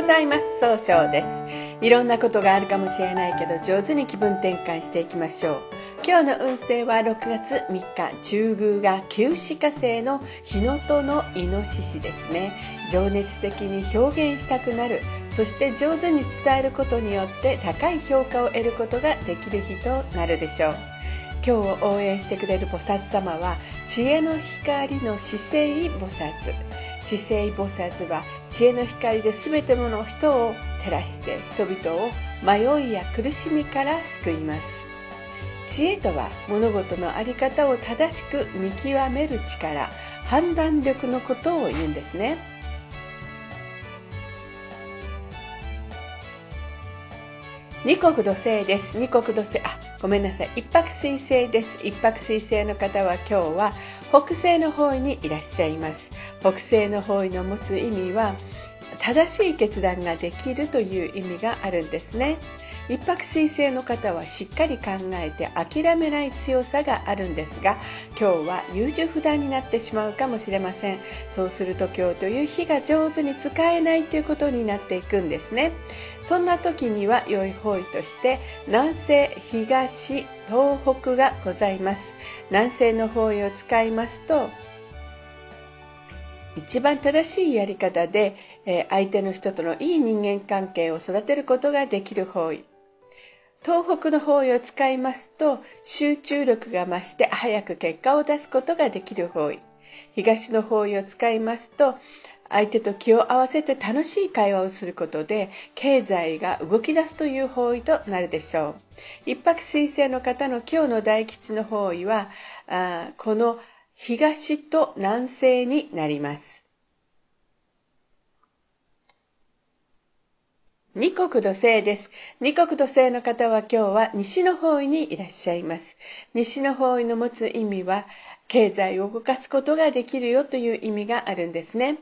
ございます。総称です。いろんなことがあるかもしれないけど上手に気分転換していきましょう。今日の運勢は6月3日中宮が旧歯科星の日のとのイノシシですね。情熱的に表現したくなるそして上手に伝えることによって高い評価を得ることができる日となるでしょう。今日を応援してくれる菩薩様は知恵の光の姿勢菩薩。姿勢菩薩は知恵の光で全ての人を照らして人々を迷いや苦しみから救います。知恵とは物事の在り方を正しく見極める力判断力のことを言うんですね。二国土星です。二国土星。あごめんなさい。一泊水星です。一泊水星の方は今日は北西の方にいらっしゃいます。北西の方位の持つ意味は正しい決断ができるという意味があるんですね。一泊水星の方はしっかり考えて諦めない強さがあるんですが今日は優柔不断になってしまうかもしれません。そうすると今日という日が上手に使えないということになっていくんですね。そんな時には良い方位として南西東東北がございます。南西の方位を使いますと一番正しいやり方で、相手の人とのいい人間関係を育てることができる方位。東北の方位を使いますと集中力が増して早く結果を出すことができる方位。東の方位を使いますと相手と気を合わせて楽しい会話をすることで経済が動き出すという方位となるでしょう。一泊水星の方の今日の大吉の方位はあこの東と南西になります二国土星です。二国土星の方は今日は西の方位にいらっしゃいます。西の方位の持つ意味は、経済を動かすことができるよという意味があるんですね。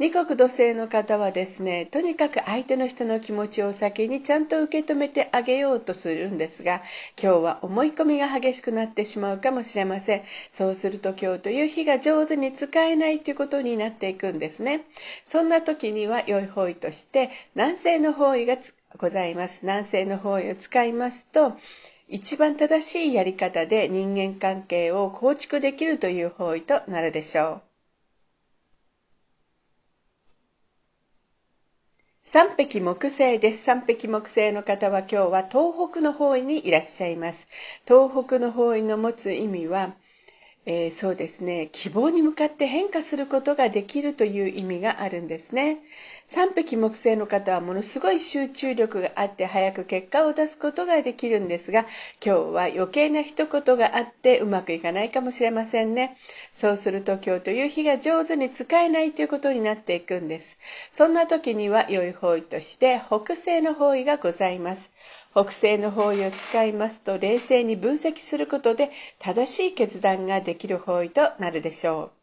二国土星の方はですね、とにかく相手の人の気持ちを先にちゃんと受け止めてあげようとするんですが、今日は思い込みが激しくなってしまうかもしれません。そうすると今日という日が上手に使えないということになっていくんですね。そんな時には良い方位として、南西の方位がございます。南西の方位を使いますと、一番正しいやり方で人間関係を構築できるという方位となるでしょう。三匹木星です。三匹木星の方は今日は東北の方位にいらっしゃいます。東北の方位の持つ意味は、えー、そうですね希望に向かって変化することができるという意味があるんですね三匹木星の方はものすごい集中力があって早く結果を出すことができるんですが今日は余計な一言があってうまくいかないかもしれませんね。そうすると今日という日が上手に使えないということになっていくんです。そんな時には良い方位として北西の方位がございます。北西の方位を使いますと冷静に分析することで正しい決断ができる方位となるでしょう。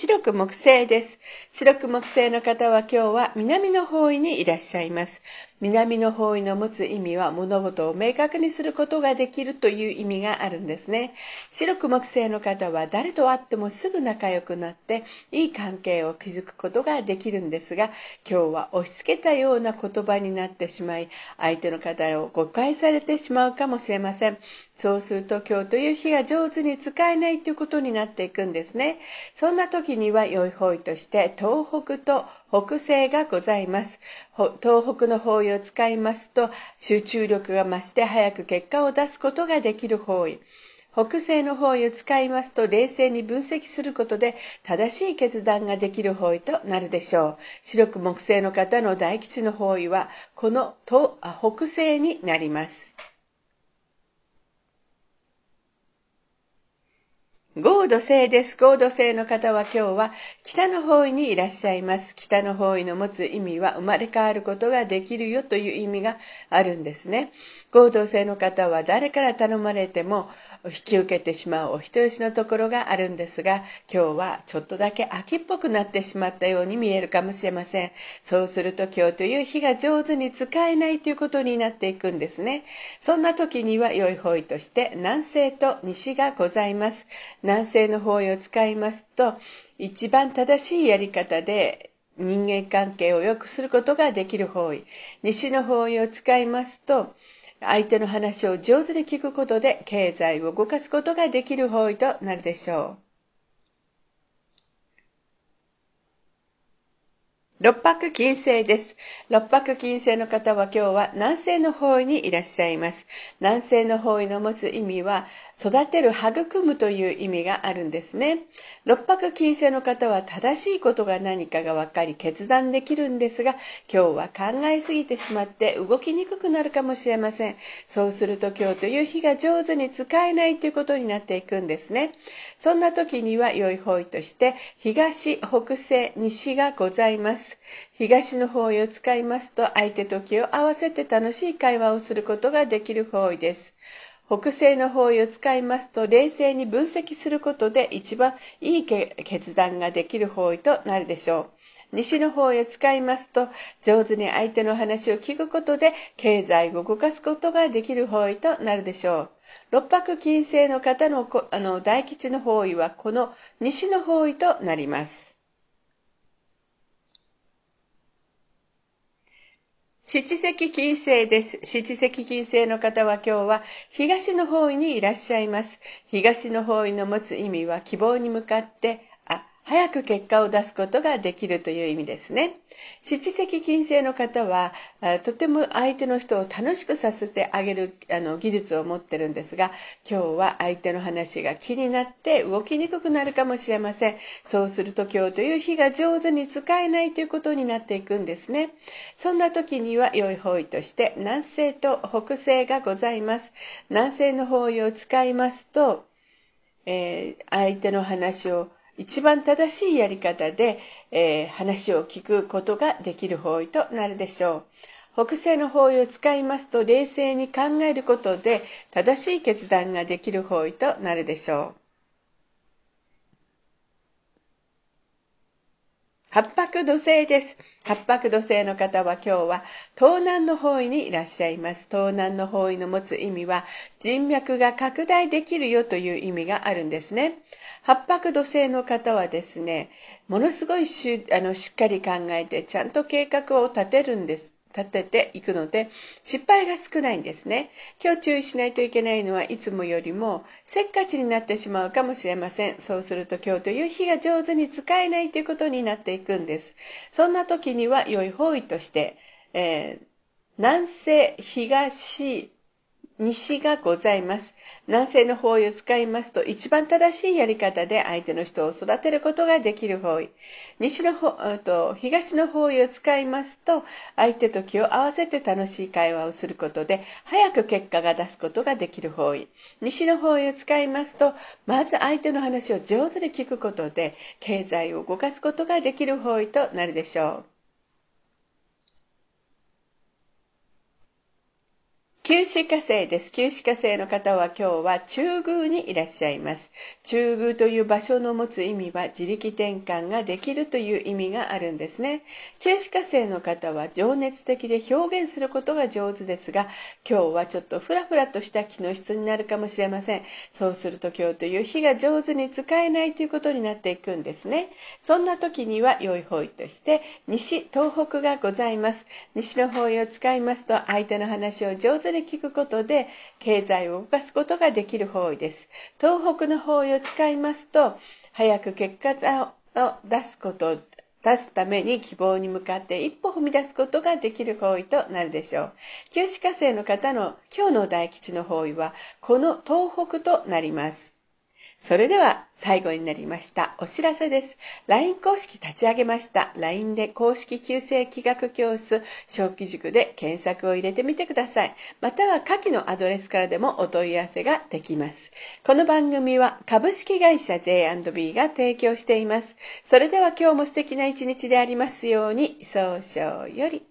白く木星です。白く木星の方は今日は南の方位にいらっしゃいます。南の方位の持つ意味は物事を明確にすることができるという意味があるんですね。白く木星の方は誰と会ってもすぐ仲良くなっていい関係を築くことができるんですが今日は押し付けたような言葉になってしまい相手の方を誤解されてしまうかもしれません。そうすると今日という日が上手に使えないということになっていくんですね。そんな時には良い方位として東北と北西がございます。東北の方位を使いますと集中力が増して早く結果を出すことができる方位。北西の方位を使いますと冷静に分析することで正しい決断ができる方位となるでしょう。白く木星の方の大吉の方位はこの北西になります。ゴード星です。ゴード星の方は今日は北の方位にいらっしゃいます。北の方位の持つ意味は生まれ変わることができるよという意味があるんですね。合同性の方は誰から頼まれても引き受けてしまうお人よしのところがあるんですが今日はちょっとだけ秋っぽくなってしまったように見えるかもしれませんそうすると今日という日が上手に使えないということになっていくんですねそんな時には良い方位として南西と西がございます南西の方位を使いますと、一番正しいやり方で人間関係を良くすることができる方位。西の方位を使いますと、相手の話を上手に聞くことで経済を動かすことができる方位となるでしょう。六白金星です。六白金星の方は今日は南西の方位にいらっしゃいます。南西の方位の持つ意味は、育てる、育むという意味があるんですね。六白金星の方は正しいことが何かが分かり決断できるんですが、今日は考えすぎてしまって動きにくくなるかもしれません。そうすると今日という日が上手に使えないということになっていくんですね。そんな時には良い方位として、東、北西、西がございます。東の方位を使いますと、相手と気を合わせて楽しい会話をすることができる方位です。北西の方位を使いますと冷静に分析することで一番いい決断ができる方位となるでしょう。西の方へ使いますと、上手に相手の話を聞くことで、経済を動かすことができる方位となるでしょう。六白金星の方のあの大吉の方位は、この西の方位となります。七石金星です。七石金星の方は今日は東の方位にいらっしゃいます。東の方位の持つ意味は希望に向かって早く結果を出すことができるという意味ですね。七石金星の方は、とても相手の人を楽しくさせてあげるあの技術を持ってるんですが、今日は相手の話が気になって動きにくくなるかもしれません。そうすると今日という日が上手に使えないということになっていくんですね。そんな時には良い方位として南西と北西がございます。南西の方位を使いますと、えー、相手の話を一番正しいやり方で、えー、話を聞くことができる方位となるでしょう。北西の方位を使いますと冷静に考えることで正しい決断ができる方位となるでしょう。八白土星です。八白土星の方は今日は東南の方位にいらっしゃいます。東南の方位の持つ意味は人脈が拡大できるよという意味があるんですね。八白土星の方はですね、ものすごいしあのしっかり考えてちゃんと計画を立てるんです。立てていくので失敗が少ないんですね。今日注意しないといけないのはいつもよりもせっかちになってしまうかもしれません。そうすると今日という日が上手に使えないということになっていくんです。そんな時には良い方位として、えー、南西、東、西がございます。南西の方位を使いますと、一番正しいやり方で相手の人を育てることができる方位。西の方、と東の方位を使いますと、相手と気を合わせて楽しい会話をすることで、早く結果が出すことができる方位。西の方位を使いますと、まず相手の話を上手に聞くことで、経済を動かすことができる方位となるでしょう。九死火星です。九死火星の方は今日は中宮にいらっしゃいます。中宮という場所の持つ意味は自力転換ができるという意味があるんですね。九死火星の方は情熱的で表現することが上手ですが、今日はちょっとフラフラとした気の質になるかもしれません。そうすると今日という日が上手に使えないということになっていくんですね。そんな時には良い方位として西、東北がございます。西の方位を使いますと相手の話を上手に聞くことで経済を動かすことができる方位です。東北の方位を使いますと早く結果を出すこと出すために希望に向かって一歩踏み出すことができる方位となるでしょう。九死火星の方の今日の大吉の方位はこの東北となります。それでは最後になりましたお知らせです。LINE 公式立ち上げました。LINE で公式旧正気学教室小規塾で検索を入れてみてください。または下記のアドレスからでもお問い合わせができます。この番組は株式会社 J&B が提供しています。それでは今日も素敵な一日でありますように、早々より。